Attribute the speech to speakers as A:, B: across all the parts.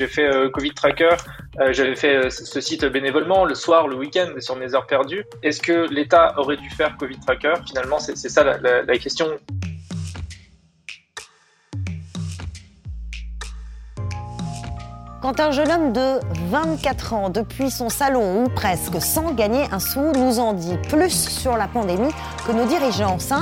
A: J'ai fait Covid Tracker, j'avais fait ce site bénévolement le soir, le week-end, sur mes heures perdues. Est-ce que l'État aurait dû faire Covid Tracker? Finalement, c'est ça la question
B: Quand un jeune homme de 24 ans, depuis son salon ou presque, sans gagner un sou, nous en dit plus sur la pandémie que nos dirigeants, ça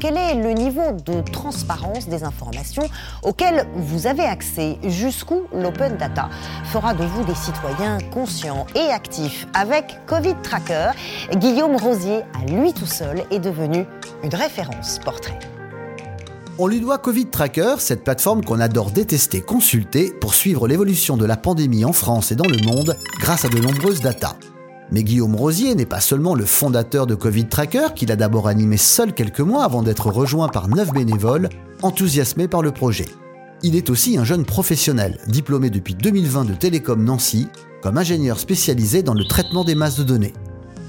B: quel est le niveau de transparence des informations auxquelles vous avez accès, jusqu'où l'open data fera de vous des citoyens conscients et actifs? Avec Covid Tracker, Guillaume Rosier, à lui tout seul, est devenu une référence portrait.
C: On lui doit Covid Tracker, cette plateforme qu'on adore détester, consulter pour suivre l'évolution de la pandémie en France et dans le monde grâce à de nombreuses datas. Mais Guillaume Rosier n'est pas seulement le fondateur de Covid Tracker, qu'il a d'abord animé seul quelques mois avant d'être rejoint par neuf bénévoles, enthousiasmés par le projet. Il est aussi un jeune professionnel, diplômé depuis 2020 de Télécom Nancy, comme ingénieur spécialisé dans le traitement des masses de données.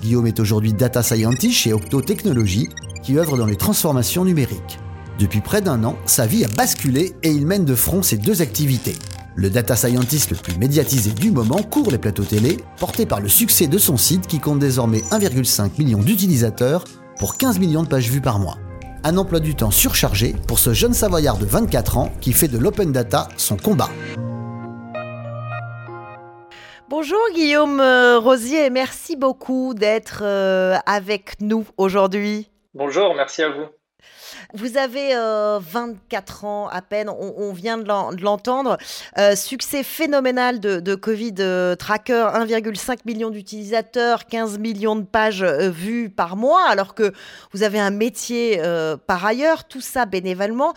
C: Guillaume est aujourd'hui data scientist chez Octo Technologies, qui œuvre dans les transformations numériques. Depuis près d'un an, sa vie a basculé et il mène de front ses deux activités. Le data scientist le plus médiatisé du moment court les plateaux télé, porté par le succès de son site qui compte désormais 1,5 million d'utilisateurs pour 15 millions de pages vues par mois. Un emploi du temps surchargé pour ce jeune Savoyard de 24 ans qui fait de l'open data son combat.
B: Bonjour Guillaume euh, Rosier, merci beaucoup d'être euh, avec nous aujourd'hui.
A: Bonjour, merci à vous.
B: Vous avez 24 euh, ans à peine, on, vient de l'entendre. Euh, succès phénoménal de, Covid euh, Tracker, 1,5 million d'utilisateurs, 15 millions de pages vues par mois, alors que vous avez un métier par ailleurs, tout ça bénévolement.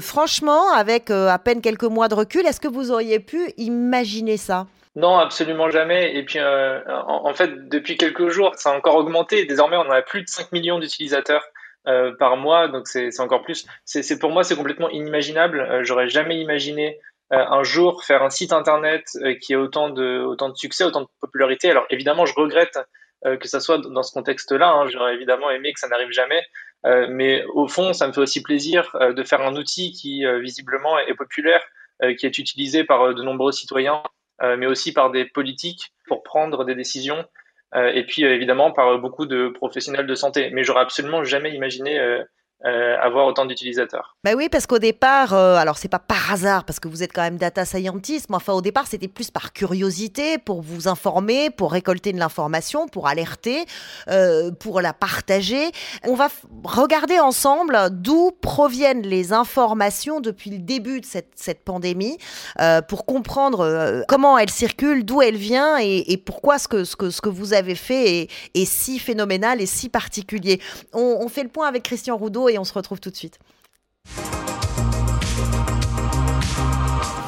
B: franchement, avec à peine quelques mois de recul, est-ce que vous auriez pu imaginer ça?
A: Non, absolument jamais. Et puis, en, fait, depuis quelques jours, ça a encore augmenté. Désormais, on a plus de 5 millions d'utilisateurs. Euh, par mois, donc c'est encore plus. C'est pour moi c'est complètement inimaginable. Euh, j'aurais jamais imaginé euh, un jour faire un site internet qui ait autant de autant de succès, autant de popularité. Alors évidemment, je regrette que ça soit dans ce contexte-là. Hein. J'aurais évidemment aimé que ça n'arrive jamais. mais au fond, ça me fait aussi plaisir de faire un outil qui visiblement est populaire, qui est utilisé par de nombreux citoyens, mais aussi par des politiques pour prendre des décisions et puis euh, évidemment par beaucoup de professionnels de santé. Mais j'aurais absolument jamais imaginé euh, avoir autant d'utilisateurs.
B: Bah oui, parce qu'au départ, euh, alors c'est pas par hasard, parce que vous êtes quand même data scientist, mais enfin au départ c'était plus par curiosité, pour vous informer, pour récolter de l'information, pour alerter, euh, pour la partager. On va regarder ensemble d'où proviennent les informations depuis le début de cette, cette pandémie, euh, pour comprendre comment elle circule, d'où elle vient et, pourquoi ce que, ce, que, ce que vous avez fait est, est si phénoménal et si particulier. On, on fait le point avec Christian Roudot et on se retrouve tout de suite.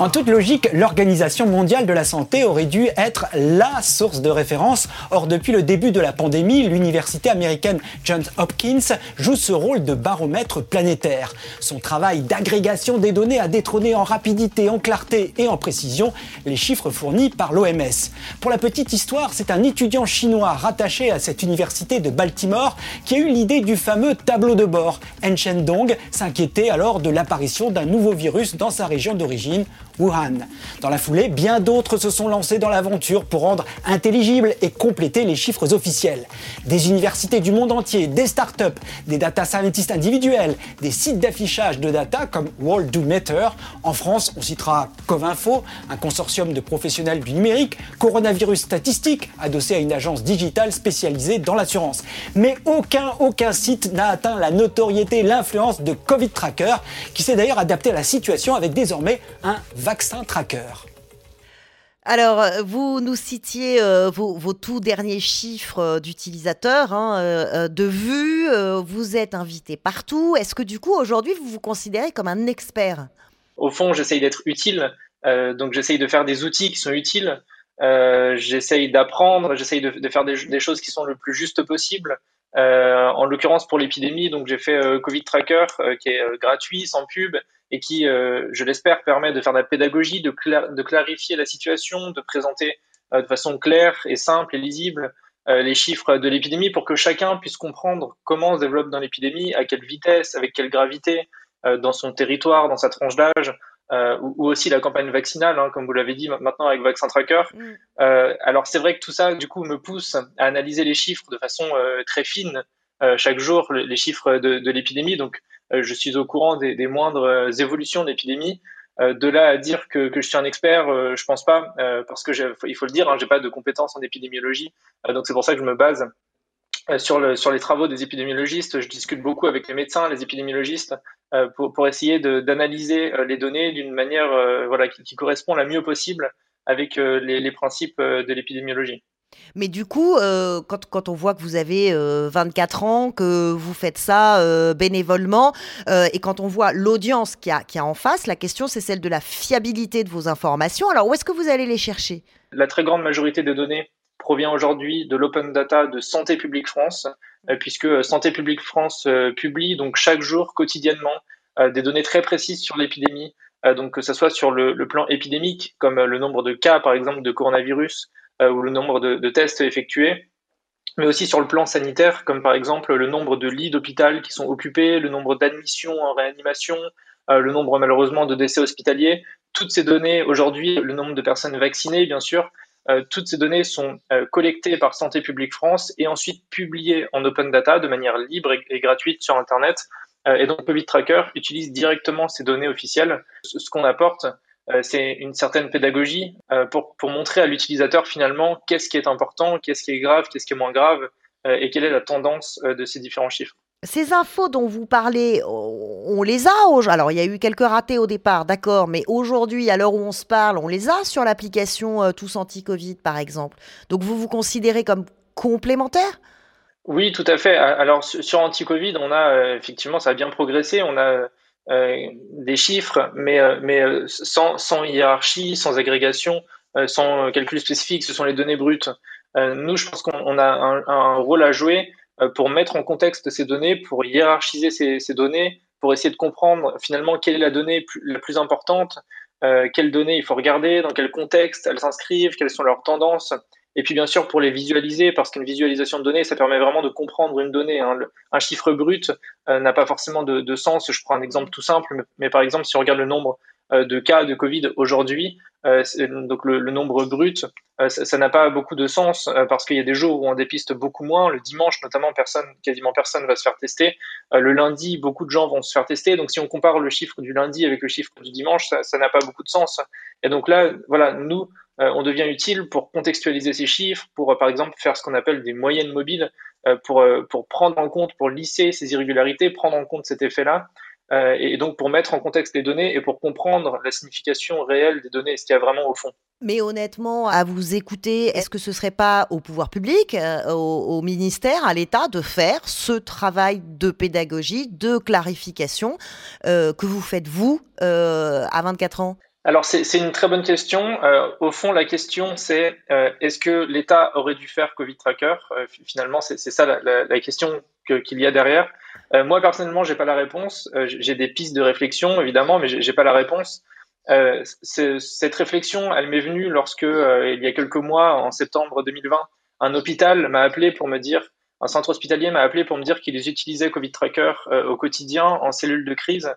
D: En toute logique, l'Organisation mondiale de la santé aurait dû être la source de référence. Or, depuis le début de la pandémie, l'université américaine Johns Hopkins joue ce rôle de baromètre planétaire. Son travail d'agrégation des données a détrôné en rapidité, en clarté et en précision les chiffres fournis par l'OMS. Pour la petite histoire, c'est un étudiant chinois rattaché à cette université de Baltimore qui a eu l'idée du fameux tableau de bord. En Shendong s'inquiétait alors de l'apparition d'un nouveau virus dans sa région d'origine, Wuhan. Dans la foulée, bien d'autres se sont lancés dans l'aventure pour rendre intelligibles et compléter les chiffres officiels. Des universités du monde entier, des startups, des data scientists individuels, des sites d'affichage de data comme World Do Matter. En France, on citera Covinfo, un consortium de professionnels du numérique, Coronavirus Statistique, adossé à une agence digitale spécialisée dans l'assurance. Mais aucun, aucun site n'a atteint la notoriété, l'influence de Covid Tracker, qui s'est d'ailleurs adapté à la situation avec désormais un vaccin tracker.
B: Alors, euh, vous nous citiez euh, vos, tout derniers chiffres euh, d'utilisateurs, hein, de vues, vous êtes invité partout. Est-ce que du coup, aujourd'hui, vous vous considérez comme un expert?
A: Au fond, j'essaye d'être utile, donc j'essaye de faire des outils qui sont utiles, j'essaye d'apprendre, j'essaye de, faire des, des, choses qui sont le plus juste possible. en l'occurrence, pour l'épidémie, donc j'ai fait Covid Tracker, qui est gratuit, sans pub, et qui, euh, je l'espère, permet de faire de la pédagogie, de, de clarifier la situation, de présenter euh, de façon claire et simple et lisible euh, les chiffres de l'épidémie pour que chacun puisse comprendre comment se développe dans l'épidémie, à quelle vitesse, avec quelle gravité, dans son territoire, dans sa tranche d'âge, ou, aussi la campagne vaccinale, hein, comme vous l'avez dit maintenant avec Vaccin Tracker. Mm. alors c'est vrai que tout ça, du coup, me pousse à analyser les chiffres de façon très fine chaque jour, les chiffres de, l'épidémie. Donc, je suis au courant des, moindres évolutions d'épidémie. Euh, de là à dire que, je suis un expert, euh, je pense pas, euh, parce que il faut le dire, hein, j'ai pas de compétences en épidémiologie, donc c'est pour ça que je me base sur, les travaux des épidémiologistes. Je discute beaucoup avec les médecins, les épidémiologistes, pour, essayer d'analyser les données d'une manière qui, correspond la mieux possible avec les principes de l'épidémiologie.
B: Mais du coup, euh, quand, on voit que vous avez 24 euh, ans, que vous faites ça euh, bénévolement, et quand on voit l'audience qui a, qui a en face, la question c'est celle de la fiabilité de vos informations. Alors où est-ce que vous allez les chercher?
A: La très grande majorité des données provient aujourd'hui de l'open data de Santé publique France, puisque Santé publique France publie donc chaque jour, quotidiennement, des données très précises sur l'épidémie, donc que ce soit sur le plan épidémique, comme le nombre de cas par exemple de coronavirus, ou le nombre de, tests effectués, mais aussi sur le plan sanitaire, comme par exemple le nombre de lits d'hôpital qui sont occupés, le nombre d'admissions en réanimation, euh, le nombre malheureusement de décès hospitaliers. Toutes ces données aujourd'hui, le nombre de personnes vaccinées, bien sûr, euh, toutes ces données sont collectées par Santé publique France et ensuite publiées en open data de manière libre et, gratuite sur Internet. et donc Covid Tracker utilise directement ces données officielles. ce qu'on apporte, euh, c'est une certaine pédagogie euh, pour, pour montrer à l'utilisateur finalement qu'est-ce qui est important, qu'est-ce qui est grave, qu'est-ce qui est moins grave euh, et quelle est la tendance de ces différents chiffres.
B: Ces infos dont vous parlez, on les a. Alors, il y a eu quelques ratés au départ, d'accord, mais aujourd'hui, à l'heure où on se parle, on les a sur l'application Tous Anti-Covid, par exemple. Donc, vous vous considérez comme complémentaire
A: Oui, tout à fait. Alors, sur Anti-Covid, on a effectivement, ça a bien progressé. On a euh, des chiffres, mais, euh, mais euh, sans, sans, hiérarchie, sans agrégation, sans calcul spécifique, ce sont les données brutes. nous, je pense qu'on a un, rôle à jouer pour mettre en contexte ces données, pour hiérarchiser ces, ces, données, pour essayer de comprendre finalement quelle est la donnée la plus importante, euh, quelles données il faut regarder, dans quel contexte elles s'inscrivent, quelles sont leurs tendances, et puis bien sûr pour les visualiser, parce qu'une visualisation de données, ça permet vraiment de comprendre une donnée. Hein. un chiffre brut euh, n'a pas forcément de, sens. Je prends un exemple tout simple, mais, par exemple si on regarde le nombre de cas de Covid aujourd'hui, euh, donc le, nombre brut, ça n'a pas beaucoup de sens parce qu'il y a des jours où on dépiste beaucoup moins. Le dimanche, notamment, personne, quasiment personne va se faire tester. le lundi, beaucoup de gens vont se faire tester. Donc si on compare le chiffre du lundi avec le chiffre du dimanche, ça n'a pas beaucoup de sens. Et donc là, voilà, nous, euh, on devient utile pour contextualiser ces chiffres, pour euh, par exemple faire ce qu'on appelle des moyennes mobiles, euh, pour, pour prendre en compte, pour lisser ces irrégularités, prendre en compte cet effet-là, et donc pour mettre en contexte les données et pour comprendre la signification réelle des données, ce qu'il y a vraiment au fond.
B: Mais honnêtement, à vous écouter, est-ce que ce serait pas au pouvoir public, au, ministère, à l'État, de faire ce travail de pédagogie, de clarification que vous faites vous à 24 ans?
A: Alors c'est une très bonne question. Euh, au fond, la question c'est euh, est-ce que l'État aurait dû faire Covid Tracker? Euh, Finalement, c'est ça la, la, question qu'il y a derrière. moi personnellement, j'ai pas la réponse. j'ai des pistes de réflexion évidemment, mais j'ai pas la réponse. cette réflexion, elle m'est venue lorsque il y a quelques mois, en septembre 2020, un hôpital m'a appelé pour me dire, un centre hospitalier m'a appelé pour me dire qu'ils utilisaient Covid Tracker au quotidien en cellule de crise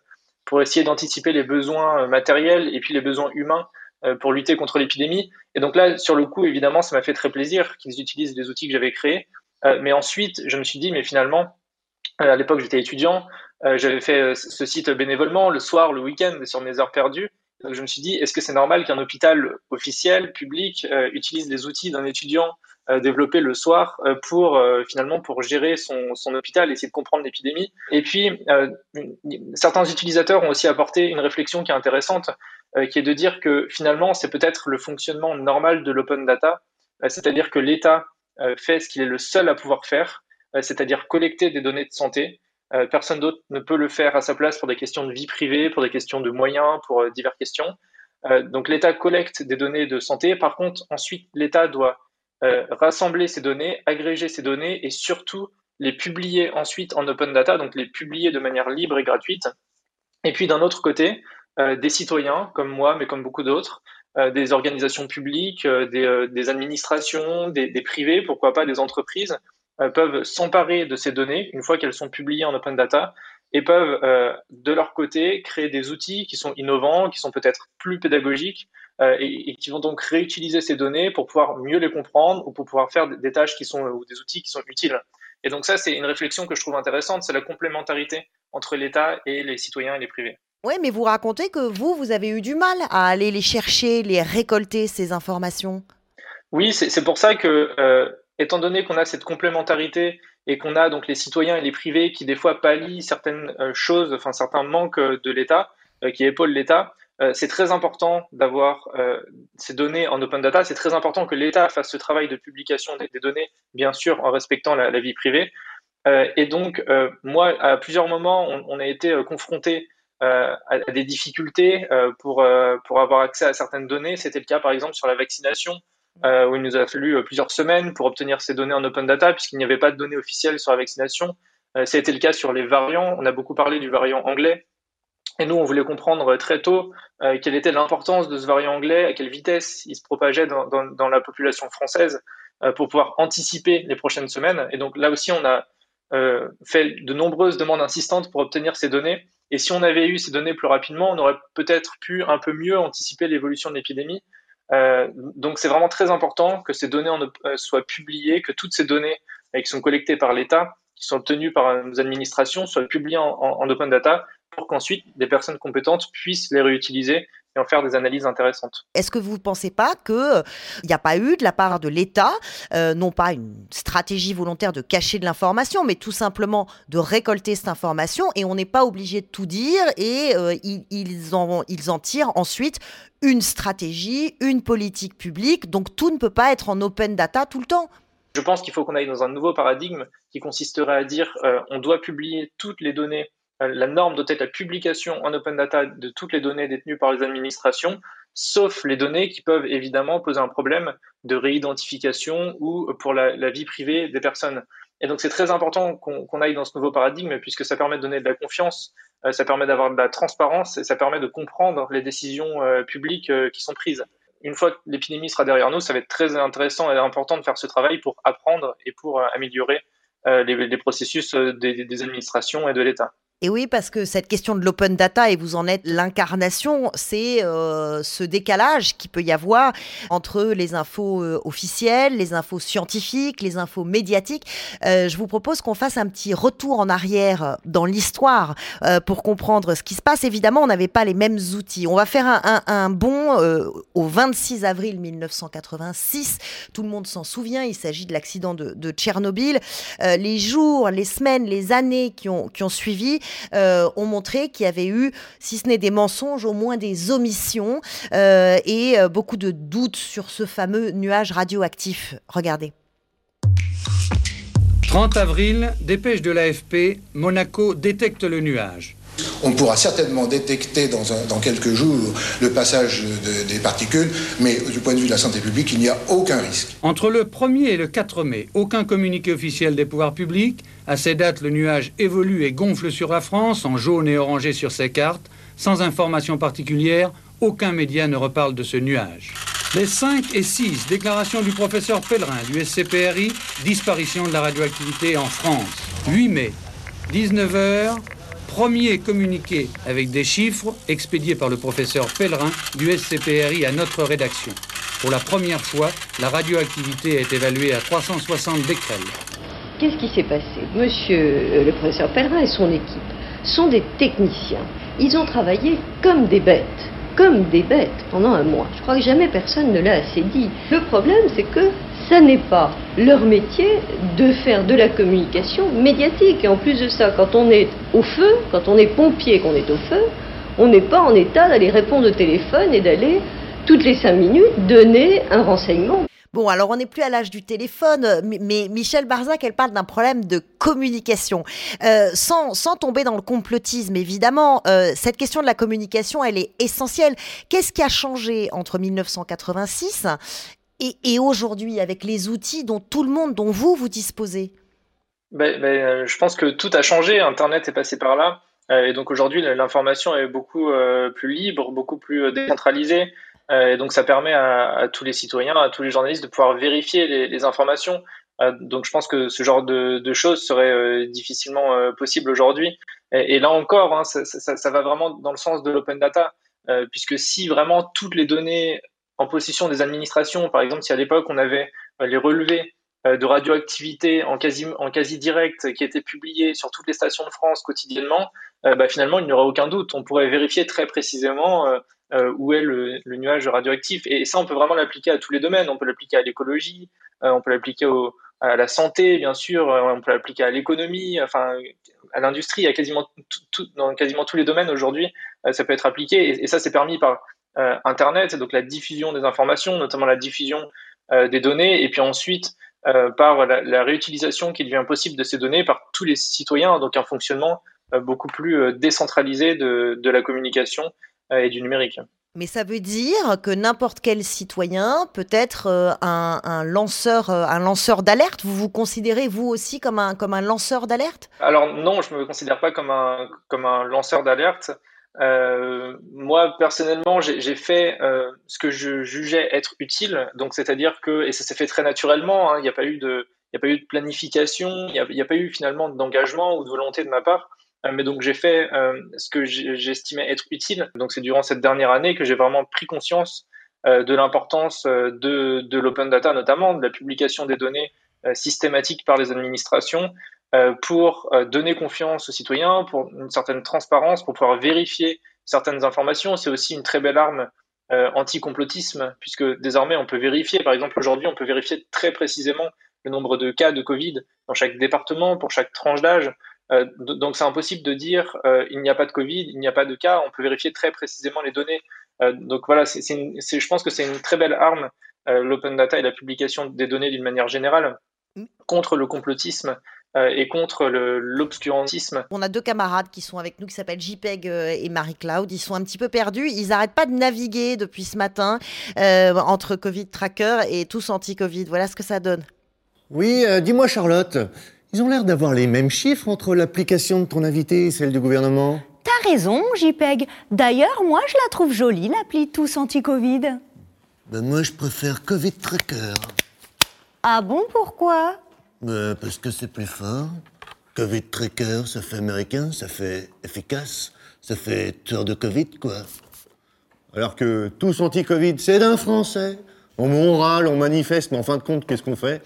A: pour essayer d'anticiper les besoins euh, matériels et puis les besoins humains euh, pour lutter contre l'épidémie. Et donc là, sur le coup, évidemment, ça m'a fait très plaisir qu'ils utilisent les outils que j'avais créés. Euh, mais ensuite, je me suis dit, mais finalement, à l'époque, j'étais étudiant, j'avais fait ce site bénévolement le soir, le week-end, sur mes heures perdues. Donc je me suis dit, est-ce que c'est normal qu'un hôpital officiel, public, utilise les outils d'un étudiant euh, développé le soir euh, pour euh, finalement pour gérer son, son hôpital, essayer de comprendre l'épidémie? Et puis certains utilisateurs ont aussi apporté une réflexion qui est intéressante, qui est de dire que finalement c'est peut-être le fonctionnement normal de l'open data, c'est-à-dire que l'État fait ce qu'il est le seul à pouvoir faire, c'est-à-dire collecter des données de santé. personne d'autre ne peut le faire à sa place pour des questions de vie privée, pour des questions de moyens, pour diverses questions. donc l'État collecte des données de santé. Par contre, ensuite, l'État doit euh, rassembler ces données, agréger ces données et surtout les publier ensuite en open data, donc les publier de manière libre et gratuite. Et puis d'un autre côté, euh, des citoyens comme moi, mais comme beaucoup d'autres, euh, des organisations publiques, des, administrations, des, des, privés, pourquoi pas des entreprises, peuvent s'emparer de ces données une fois qu'elles sont publiées en open data et peuvent de leur côté créer des outils qui sont innovants, qui sont peut-être plus pédagogiques et, qui vont donc réutiliser ces données pour pouvoir mieux les comprendre ou pour pouvoir faire des tâches qui sont ou des outils qui sont utiles. Et donc ça, c'est une réflexion que je trouve intéressante, c'est la complémentarité entre l'État et les citoyens et les privés.
B: Oui, mais vous racontez que vous, vous avez eu du mal à aller les chercher, les récolter, ces informations.
A: Oui, c'est pour ça que, euh, étant donné qu'on a cette complémentarité et qu'on a donc les citoyens et les privés qui des fois pallient certaines euh, choses, enfin certains manques de l'État, euh, qui épaulent l'État, c'est très important d'avoir ces données en open data. C'est très important que l'État fasse ce travail de publication des, données, bien sûr, en respectant la, vie privée. et donc, moi, à plusieurs moments, on, on a été confronté euh, à, des difficultés euh, pour, euh, pour avoir accès à certaines données. C'était le cas par exemple sur la vaccination, où il nous a fallu plusieurs semaines pour obtenir ces données en open data, puisqu'il n'y avait pas de données officielles sur la vaccination. été le cas sur les variants. On a beaucoup parlé du variant anglais. Et nous, on voulait comprendre très tôt quelle était l'importance de ce variant anglais, à quelle vitesse il se propageait dans, dans la population française, pour pouvoir anticiper les prochaines semaines. Et donc là aussi, on a fait de nombreuses demandes insistantes pour obtenir ces données. Et si on avait eu ces données plus rapidement, on aurait peut-être pu un peu mieux anticiper l'évolution de l'épidémie. Euh, donc c'est vraiment très important que ces données euh, soient publiées, que toutes ces données euh, qui sont collectées par l'État, qui sont obtenues par nos administrations, soient publiées en open data pour qu'ensuite des personnes compétentes puissent les réutiliser et en faire des analyses intéressantes.
B: Est-ce que vous ne pensez pas qu'il euh, n'y a pas eu de la part de l'État, euh, non pas une stratégie volontaire de cacher de l'information, mais tout simplement de récolter cette information et on n'est pas obligé de tout dire et euh, ils, en, ils en tirent ensuite une stratégie, une politique publique, donc tout ne peut pas être en open data tout le temps
A: je pense qu'il faut qu'on aille dans un nouveau paradigme qui consisterait à dire on doit publier toutes les données euh, la norme doit être la publication en open data de toutes les données détenues par les administrations, sauf les données qui peuvent évidemment poser un problème de réidentification ou pour la, vie privée des personnes. Et donc c'est très important qu'on aille dans ce nouveau paradigme puisque ça permet de donner de la confiance, euh, ça permet d'avoir de la transparence et ça permet de comprendre les décisions euh, publiques qui sont prises. Une fois que l'épidémie sera derrière nous, ça va être très intéressant et important de faire ce travail pour apprendre et pour améliorer les, processus des administrations et de l'État.
B: Et oui, parce que cette question de l'open data, et vous en êtes l'incarnation, c'est euh, ce décalage qui peut y avoir entre les infos euh, officielles, les infos scientifiques, les infos médiatiques. Euh, je vous propose qu'on fasse un petit retour en arrière dans l'histoire pour comprendre ce qui se passe. Évidemment, on n'avait pas les mêmes outils. On va faire un, un bond au 26 avril 1986. Tout le monde s'en souvient, il s'agit de l'accident de, de, Tchernobyl. les jours, les semaines, les années qui ont, qui ont suivi euh, ont montré qu'il y avait eu, si ce n'est des mensonges, au moins des omissions euh, et euh, beaucoup de doutes sur ce fameux nuage radioactif. Regardez.
E: 30 avril, dépêche de l'AFP, Monaco détecte le nuage.
F: On pourra certainement détecter dans, quelques jours le passage des particules, mais du point de vue de la santé publique, il n'y a aucun risque.
E: Entre le 1er et le 4 mai, aucun communiqué officiel des pouvoirs publics. À ces dates, le nuage évolue et gonfle sur la France, en jaune et orangé sur ses cartes. Sans information particulière, aucun média ne reparle de ce nuage. Les 5 et 6, déclaration du professeur Pellerin du SCPRI, disparition de la radioactivité en France. 8 mai, 19h, premier communiqué avec des chiffres expédié par le professeur Pellerin du SCPRI à notre rédaction. Pour la première fois, la radioactivité est évaluée à 360 becquerels.
G: Qu'est-ce qui s'est passé? Monsieur euh, le professeur Pellerin et son équipe sont des techniciens. Ils ont travaillé comme des bêtes, comme des bêtes pendant un mois. Je crois que jamais personne ne l'a assez dit. Le problème, c'est que ça n'est pas leur métier de faire de la communication médiatique. Et en plus de ça, quand on est au feu, quand on est pompier, qu'on est au feu, on n'est pas en état d'aller répondre au téléphone et d'aller toutes les cinq minutes donner un renseignement.
B: Bon, alors on n'est plus à l'âge du téléphone, mais Michel Barzac, elle parle d'un problème de communication. Euh, sans, sans, tomber dans le complotisme, évidemment, euh, cette question de la communication, elle est essentielle. Qu'est-ce qui a changé entre 1986 et, aujourd'hui avec les outils dont tout le monde, dont vous, vous disposez
A: ben, ben, euh, Je pense que tout a changé. Internet est passé par là. Euh, et donc aujourd'hui, l'information est beaucoup euh, plus libre, beaucoup plus décentralisée. Et donc ça permet à, tous les citoyens, à tous les journalistes de pouvoir vérifier les, informations. Donc je pense que ce genre de, choses serait difficilement possible aujourd'hui. Et, là encore, hein, ça, ça, va vraiment dans le sens de l'open data, puisque si vraiment toutes les données en possession des administrations, par exemple, si à l'époque on avait les relevés de radioactivité en quasi, en direct qui étaient publiés sur toutes les stations de France quotidiennement, bah, finalement il n'y aura aucun doute. On pourrait vérifier très précisément euh, où est le, nuage radioactif. Et, ça, on peut vraiment l'appliquer à tous les domaines. On peut l'appliquer à l'écologie, euh, on peut l'appliquer à la santé, bien sûr, euh, on peut l'appliquer à l'économie, enfin, à l'industrie, à quasiment dans quasiment tous les domaines aujourd'hui, ça peut être appliqué. Et, ça, c'est permis par Internet, donc la diffusion des informations, notamment la diffusion des données, et puis ensuite par la, réutilisation qui devient possible de ces données par tous les citoyens, donc un fonctionnement beaucoup plus décentralisé de, de la communication euh, et du numérique.
B: Mais ça veut dire que n'importe quel citoyen peut être euh, un, lanceur, euh, un lanceur d'alerte? Vous vous considérez vous aussi comme un, comme un lanceur d'alerte?
A: Alors non, je ne me considère pas comme un, comme un lanceur d'alerte. Moi personnellement, j'ai fait ce que je jugeais être utile. Donc c'est-à-dire que et ça s'est fait très naturellement. Hein, il n'y a pas eu de il a pas eu de planification, il n'y a, a, pas eu finalement d'engagement ou de volonté de ma part. Euh, mais donc j'ai fait euh, ce que j'estimais être utile. Donc c'est durant cette dernière année que j'ai vraiment pris conscience euh, de l'importance de, de l'open data, notamment de la publication des données systématiques par les administrations pour donner confiance aux citoyens, pour une certaine transparence, pour pouvoir vérifier certaines informations. C'est aussi une très belle arme anti-complotisme, puisque désormais on peut vérifier, par exemple aujourd'hui, on peut vérifier très précisément le nombre de cas de Covid dans chaque département, pour chaque tranche d'âge. Euh, donc c'est impossible de dire euh, il n'y a pas de Covid, il n'y a pas de cas. On peut vérifier très précisément les données. Euh, donc voilà, c'est, je pense que c'est une très belle arme, l'open data et la publication des données d'une manière générale, contre le complotisme et contre l'obscurantisme.
B: On a deux camarades qui sont avec nous qui s'appellent JPEG et Marie-Cloud. Ils sont un petit peu perdus. Ils n'arrêtent pas de naviguer depuis ce matin entre Covid Tracker et tous anti-Covid. Voilà ce que ça donne.
H: Oui, dis-moi Charlotte, ils ont l'air d'avoir les mêmes chiffres entre l'application de ton invité et celle du gouvernement.
I: T'as raison, JPEG. D'ailleurs, moi, je la trouve jolie, l'appli Tous Anti-Covid.
H: Ben moi, je préfère Covid Tracker.
I: Ah bon, pourquoi?
H: Ben, Parce que c'est plus fort. Covid Tracker, ça fait américain, ça fait efficace, ça fait tueur de Covid, quoi. Alors que Tous Anti-Covid, c'est d'un français. On râle, on manifeste, mais en fin de compte, qu'est-ce qu'on fait?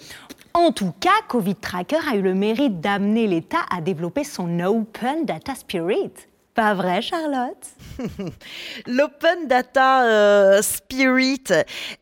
I: En tout cas, Covid Tracker a eu le mérite d'amener l'État à développer son Open Data Spirit. Pas vrai, Charlotte?
B: L'Open Data euh, Spirit,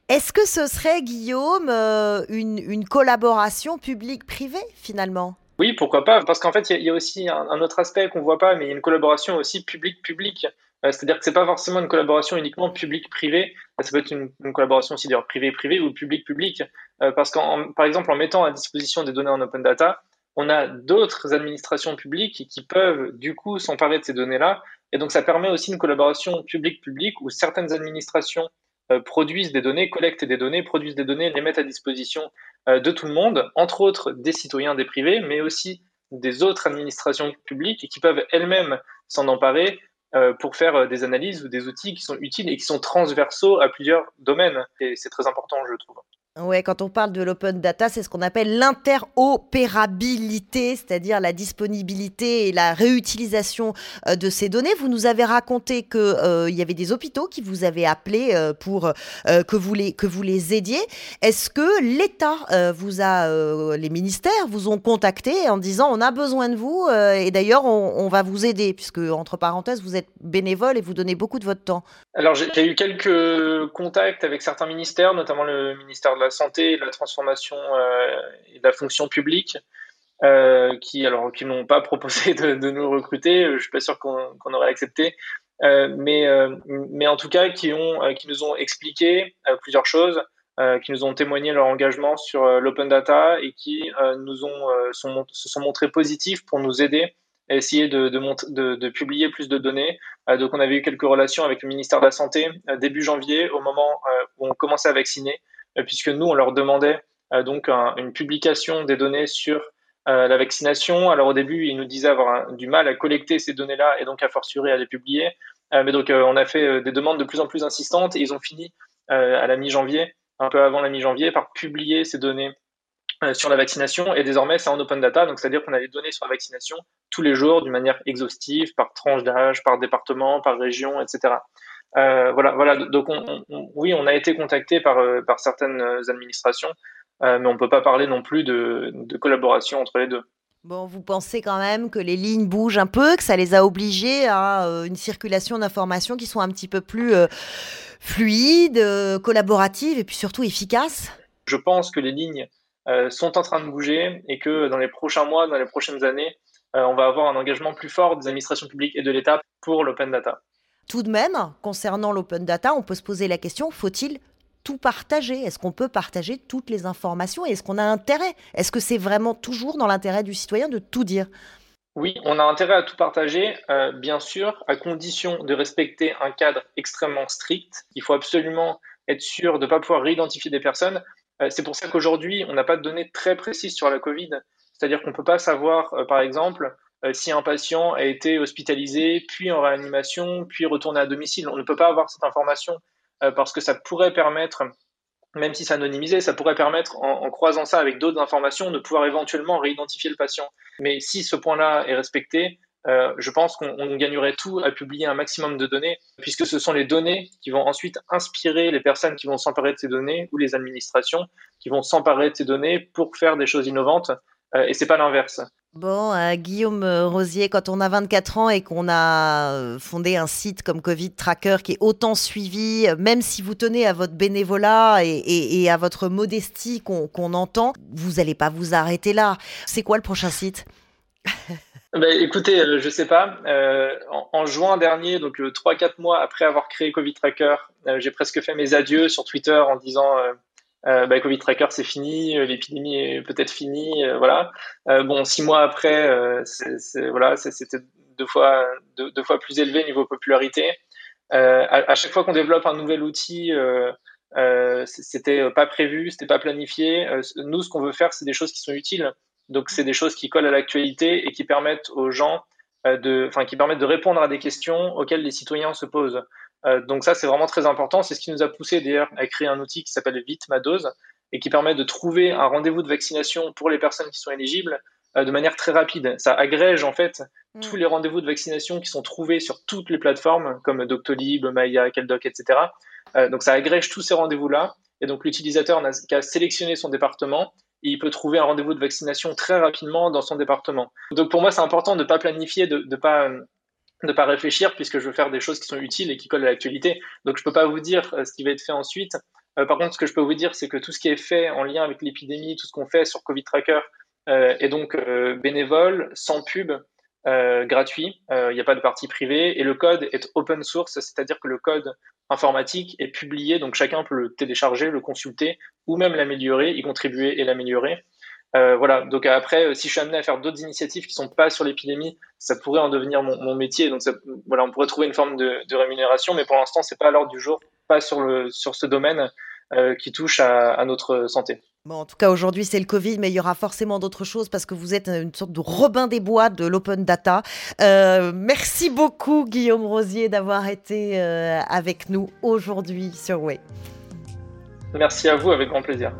B: est-ce que ce serait, Guillaume, euh, une, collaboration publique-privée finalement?
A: Oui, pourquoi pas Parce qu'en fait, il y, a aussi un, autre aspect qu'on ne voit pas, mais il y a une collaboration aussi public-public. Euh, c'est-à-dire que c'est pas forcément une collaboration uniquement public-privé, ça peut être une, collaboration aussi d'ailleurs privé-privé ou public-public, parce qu'en par exemple en mettant à disposition des données en open data, on a d'autres administrations publiques qui peuvent du coup s'emparer de ces données-là, et donc ça permet aussi une collaboration public-public où certaines administrations euh, produisent des données, collectent des données, produisent des données, les mettent à disposition de tout le monde, entre autres des citoyens, des privés, mais aussi des autres administrations publiques qui peuvent elles-mêmes s'en emparer euh, pour faire euh, des analyses ou des outils qui sont utiles et qui sont transversaux à plusieurs domaines. Et c'est très important, je trouve.
B: Ouais, quand on parle de l'open data, c'est ce qu'on appelle l'interopérabilité, c'est-à-dire la disponibilité et la réutilisation euh, de ces données. Vous nous avez raconté qu'il euh, y avait des hôpitaux qui vous avaient appelé euh, pour que, vous les, que vous les aidiez. Est-ce que l'État vous a, les ministères vous ont contacté en disant on a besoin de vous et d'ailleurs on, va vous aider, puisque entre parenthèses, vous êtes bénévole et vous donnez beaucoup de votre temps?
A: Alors j'ai eu quelques contacts avec certains ministères, notamment le ministère de la santé de la transformation euh, et de la fonction publique. Euh, qui alors qui n'ont pas proposé de, nous recruter, je suis pas sûr qu'on aurait accepté, euh, mais mais en tout cas qui ont qui nous ont expliqué plusieurs choses, qui nous ont témoigné leur engagement sur l'open data et qui nous ont se sont montrés positifs pour nous aider essayer de, publier plus de données. donc on avait eu quelques relations avec le ministère de la Santé début janvier, au moment où on commençait à vacciner. Euh, puisque nous, on leur demandait euh, donc une publication des données sur euh, la vaccination. Alors au début, ils nous disaient avoir du mal à collecter ces données-là et donc à fortiori à les publier. mais donc on a fait des demandes de plus en plus insistantes et ils ont fini à la mi-janvier, un peu avant la mi-janvier, par publier ces données sur la vaccination et désormais c'est en open data, donc c'est-à-dire qu'on a les données sur la vaccination tous les jours d'une manière exhaustive, par tranche d'âge, par département, par région, etc. Euh, voilà, voilà. Donc, oui, on a été contacté par, euh, par certaines administrations, euh, mais on ne peut pas parler non plus de, collaboration entre les deux.
B: Bon, vous pensez quand même que les lignes bougent un peu, que ça les a obligés à une circulation d'informations qui soit un petit peu plus fluide, collaborative et puis surtout efficace?
A: Je pense que les lignes sont en train de bouger et que dans les prochains mois, dans les prochaines années, on va avoir un engagement plus fort des administrations publiques et de l'État pour l'open data.
B: Tout de même, concernant l'open data, on peut se poser la question, faut-il tout partager? Est-ce qu'on peut partager toutes les informations Est-ce qu'on a intérêt? Est-ce que c'est vraiment toujours dans l'intérêt du citoyen de tout dire?
A: Oui, on a intérêt à tout partager, euh, bien sûr, à condition de respecter un cadre extrêmement strict. Il faut absolument être sûr de ne pas pouvoir réidentifier des personnes. Euh, c'est pour ça qu'aujourd'hui, on n'a pas de données très précises sur la Covid. C'est-à-dire qu'on ne peut pas savoir, euh, par exemple, euh, si un patient a été hospitalisé, puis en réanimation, puis retourné à domicile. On ne peut pas avoir cette information parce que ça pourrait permettre, même si c'est anonymisé, ça pourrait permettre, en, croisant ça avec d'autres informations, de pouvoir éventuellement réidentifier le patient. Mais si ce point-là est respecté, euh, je pense qu'on gagnerait tout à publier un maximum de données, puisque ce sont les données qui vont ensuite inspirer les personnes qui vont s'emparer de ces données ou les administrations qui vont s'emparer de ces données pour faire des choses innovantes. et c'est pas l'inverse.
B: Bon, euh, Guillaume euh, Rosier, quand on a 24 ans et qu'on a euh, fondé un site comme Covid Tracker qui est autant suivi, même si vous tenez à votre bénévolat et, à votre modestie qu'on entend, vous n'allez pas vous arrêter là. C'est quoi le prochain site?
A: Ben, écoutez, je sais pas. en, juin dernier, donc 3-4 mois après avoir créé Covid Tracker, j'ai presque fait mes adieux sur Twitter en disant euh, bah, Covid Tracker c'est fini, euh, l'épidémie est peut-être finie, euh, voilà. bon, six mois après, voilà, c'était deux fois, deux, fois plus élevé niveau popularité. À, chaque fois qu'on développe un nouvel outil, c'était pas prévu, c'était pas planifié. nous, ce qu'on veut faire, c'est des choses qui sont utiles. Donc, c'est des choses qui collent à l'actualité et qui permettent aux gens de, enfin, qui permettent de répondre à des questions auxquelles les citoyens se posent. Euh, donc ça, c'est vraiment très important. C'est ce qui nous a poussé d'ailleurs à créer un outil qui s'appelle Vite ma dose et qui permet de trouver un rendez-vous de vaccination pour les personnes qui sont éligibles euh, de manière très rapide. Ça agrège en fait mm. tous les rendez-vous de vaccination qui sont trouvés sur toutes les plateformes comme Doctolib, Maya, Keldoc, etc. Euh, donc ça agrège tous ces rendez-vous-là. Et donc l'utilisateur n'a qu'à sélectionner son département il peut trouver un rendez-vous de vaccination très rapidement dans son département. Donc pour moi, c'est important de ne pas planifier, de ne pas de pas réfléchir puisque je veux faire des choses qui sont utiles et qui collent à l'actualité. Donc je peux pas vous dire euh, ce qui va être fait ensuite. Euh, par contre, ce que je peux vous dire, c'est que tout ce qui est fait en lien avec l'épidémie, tout ce qu'on fait sur Covid Tracker euh, est donc bénévole, sans pub, gratuit. Il n'y a pas de partie privée et le code est open source, c'est-à-dire que le code informatique est publié, donc chacun peut le télécharger, le consulter ou même l'améliorer, y contribuer et l'améliorer. Euh, voilà, donc après, euh, si je suis amené à faire d'autres initiatives qui sont pas sur l'épidémie, ça pourrait en devenir mon, métier. Donc voilà, on pourrait trouver une forme de, rémunération, mais pour l'instant, c'est pas à l'ordre du jour, pas sur, le, sur ce domaine euh, qui touche à, notre santé.
B: Bon, en tout cas, aujourd'hui, c'est le Covid, mais il y aura forcément d'autres choses parce que vous êtes une sorte de Robin des Bois de l'open data. merci beaucoup, Guillaume Rosier, d'avoir été avec nous aujourd'hui sur Way.
A: Merci à vous, avec grand plaisir.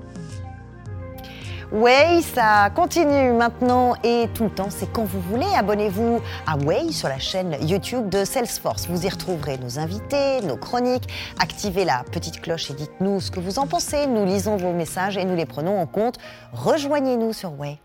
B: Way, ça continue maintenant et tout le temps, c'est quand vous voulez. Abonnez-vous à Way sur la chaîne YouTube de Salesforce. Vous y retrouverez nos invités, nos chroniques. Activez la petite cloche et dites-nous ce que vous en pensez. Nous lisons vos messages et nous les prenons en compte. Rejoignez-nous sur Way.